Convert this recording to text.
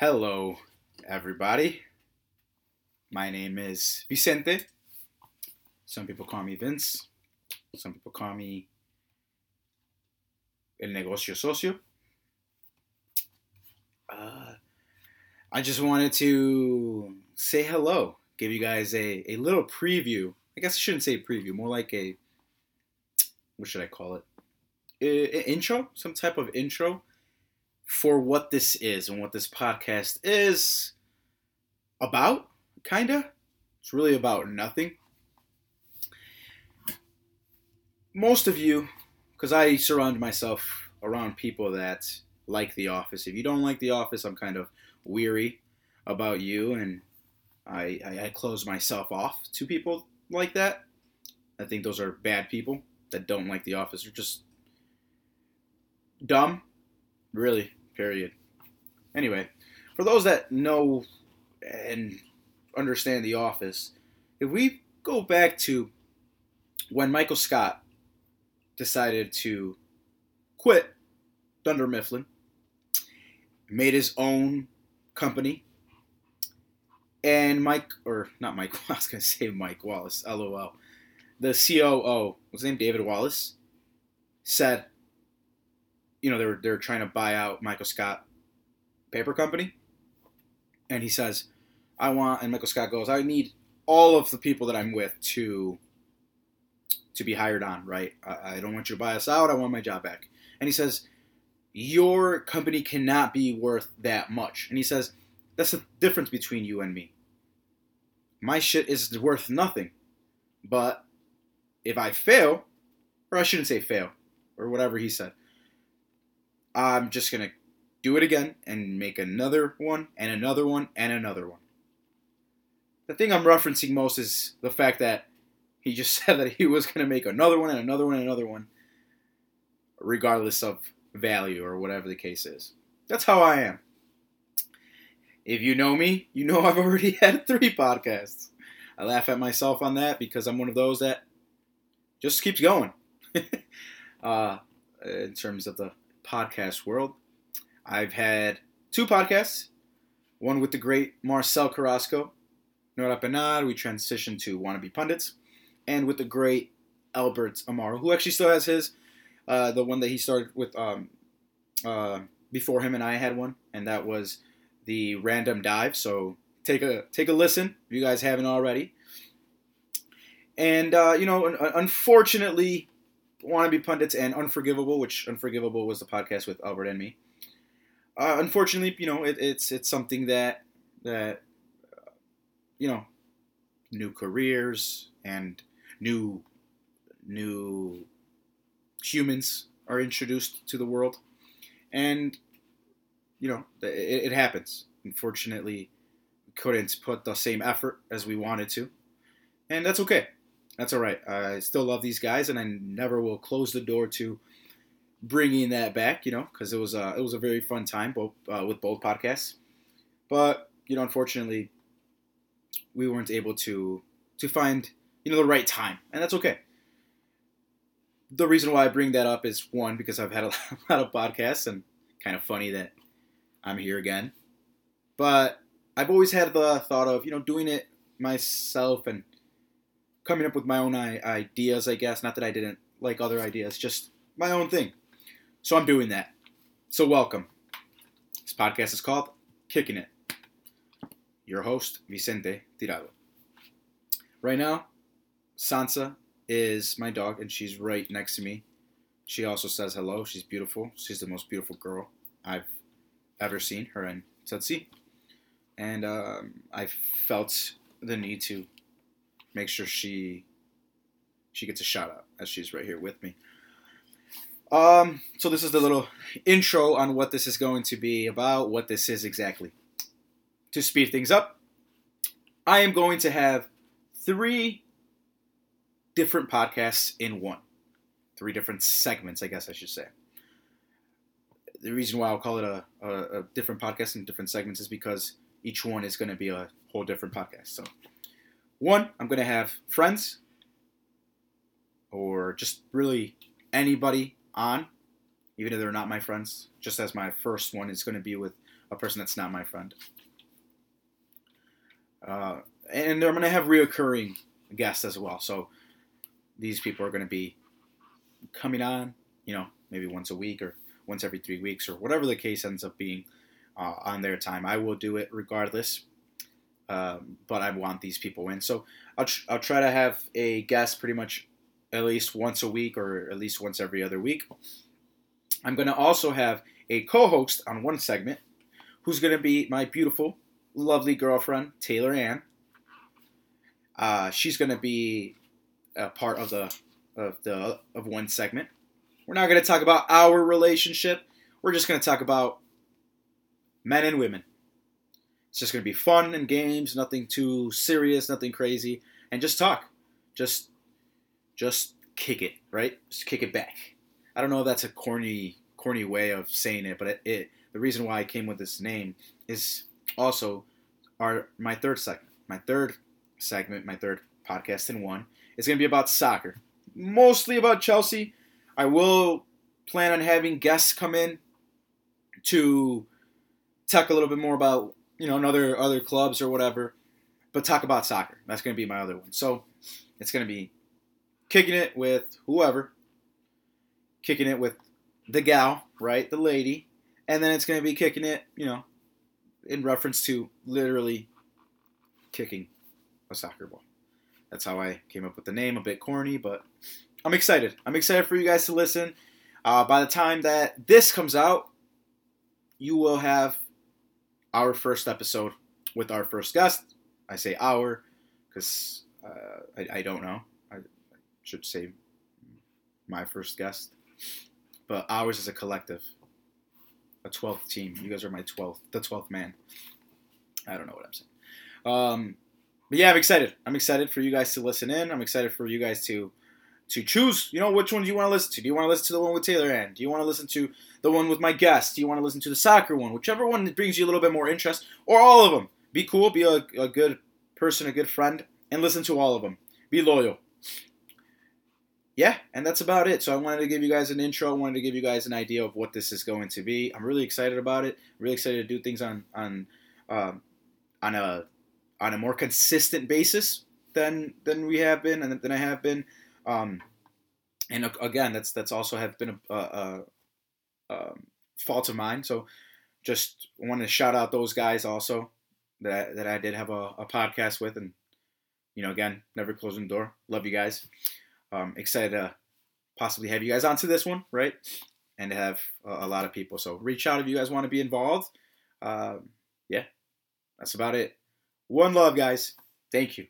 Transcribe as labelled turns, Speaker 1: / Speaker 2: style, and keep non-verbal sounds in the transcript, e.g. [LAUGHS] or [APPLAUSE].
Speaker 1: Hello, everybody. My name is Vicente. Some people call me Vince. Some people call me El Negocio Socio. Uh, I just wanted to say hello, give you guys a, a little preview. I guess I shouldn't say preview, more like a, what should I call it? I- I- intro? Some type of intro for what this is and what this podcast is about, kinda. It's really about nothing. Most of you, because I surround myself around people that like The Office. If you don't like The Office, I'm kind of weary about you, and I, I, I close myself off to people like that. I think those are bad people that don't like The Office. They're just dumb, really, period. Anyway, for those that know and understand The Office, if we go back to when Michael Scott decided to quit Dunder Mifflin, made his own company, and Mike, or not Mike, [LAUGHS] I was going to say Mike Wallace, lol. The COO, was his name David Wallace, said, you know, they were, they were trying to buy out Michael Scott Paper Company. And he says, I want, and Michael Scott goes, I need all of the people that I'm with to to be hired on, right? I, I don't want you to buy us out. I want my job back. And he says, Your company cannot be worth that much. And he says, That's the difference between you and me. My shit is worth nothing. But if I fail, or I shouldn't say fail, or whatever he said, I'm just going to do it again and make another one and another one and another one. The thing I'm referencing most is the fact that he just [LAUGHS] said that he was going to make another one and another one and another one, regardless of value or whatever the case is. That's how I am. If you know me, you know [LAUGHS] I've already had three podcasts. I laugh at myself on that because I'm one of those that just keeps going. [LAUGHS] uh, in terms of the podcast world, I've had two podcasts. One with the great Marcel Carrasco, Nora Penad. We transitioned to Wannabe Pundits and with the great Albert Amaro, who actually still has his, uh, the one that he started with um, uh, before him and I had one, and that was the Random Dive. So take a take a listen if you guys haven't already. And uh, you know, un- unfortunately, Wannabe Pundits and Unforgivable, which Unforgivable was the podcast with Albert and me. Uh, unfortunately, you know, it, it's it's something that that uh, you know, new careers and new new humans are introduced to the world. And you know it, it happens. Unfortunately we couldn't put the same effort as we wanted to. And that's okay that's all right i still love these guys and i never will close the door to bringing that back you know because it was a it was a very fun time both uh, with both podcasts but you know unfortunately we weren't able to to find you know the right time, and that's okay. The reason why I bring that up is one because I've had a [LAUGHS] lot of podcasts, and kind of funny that I'm here again. But I've always had the thought of you know doing it myself and coming up with my own ideas. I guess not that I didn't like other ideas, just my own thing. So I'm doing that. So welcome. This podcast is called Kicking It. Your host Vicente Tirado. Right now, Sansa is my dog, and she's right next to me. She also says hello. She's beautiful. She's the most beautiful girl I've ever seen, her and Tutsi. And um, I felt the need to make sure she she gets a shout out as she's right here with me. Um, so this is the little intro on what this is going to be about, what this is exactly. To speed things up, I am going to have three different podcasts in one. Three different segments, I guess I should say. The reason why I'll call it a, a, a different podcast in different segments is because each one is going to be a whole different podcast. So, one, I'm going to have friends or just really anybody on even if they're not my friends. Just as my first one is going to be with a person that's not my friend. Uh, and I'm going to have reoccurring guests as well. So these people are going to be coming on, you know, maybe once a week or once every three weeks or whatever the case ends up being uh, on their time. I will do it regardless, um, but I want these people in. So I'll, tr- I'll try to have a guest pretty much at least once a week or at least once every other week. I'm going to also have a co host on one segment who's going to be my beautiful, lovely girlfriend, Taylor Ann. Uh, she's going to be a part of the of the of one segment. We're not going to talk about our relationship. We're just going to talk about men and women. It's just going to be fun and games, nothing too serious, nothing crazy, and just talk. Just just kick it, right? Just kick it back. I don't know if that's a corny corny way of saying it, but it, it the reason why I came with this name is also our my third segment. My third segment, my third podcast in one is going to be about soccer. Mostly about Chelsea. I will plan on having guests come in to talk a little bit more about, you know, other other clubs or whatever, but talk about soccer. That's going to be my other one. So, it's going to be kicking it with whoever, kicking it with the gal, right? The lady. And then it's going to be kicking it, you know, in reference to literally kicking a soccer ball. That's how I came up with the name. A bit corny, but I'm excited. I'm excited for you guys to listen. Uh, by the time that this comes out, you will have our first episode with our first guest. I say our because uh, I, I, don't know. I, I should say my first guest. But ours is a collective, a 12th team. You guys are my 12th, the 12th man. I don't know what I'm saying. Um, but yeah, I'm excited. I'm excited for you guys to listen in. I'm excited for you guys to to choose. You know, which one do you want to listen to? Do you want to listen to the one with Taylor Ann? Do you want to listen to the one with my guest? Do you want to listen to the soccer one? Whichever one brings you a little bit more interest, or all of them. Be cool. Be a, a good person, a good friend, and listen to all of them. Be loyal. Yeah, and that's about it. So I wanted to give you guys an intro. I wanted to give you guys an idea of what this is going to be. I'm really excited about it. really excited to do things on on um, on a on a more consistent basis than than we have been and than I have been. Um, and again, that's that's also have been a, a, a, a fault of mine. So just want to shout out those guys also that I, that I did have a, a podcast with, and you know, again, never closing the door. Love you guys. Um, excited to possibly have you guys onto this one, right? And have a, a lot of people. So reach out if you guys want to be involved. Um, yeah, that's about it. One love, guys. Thank you.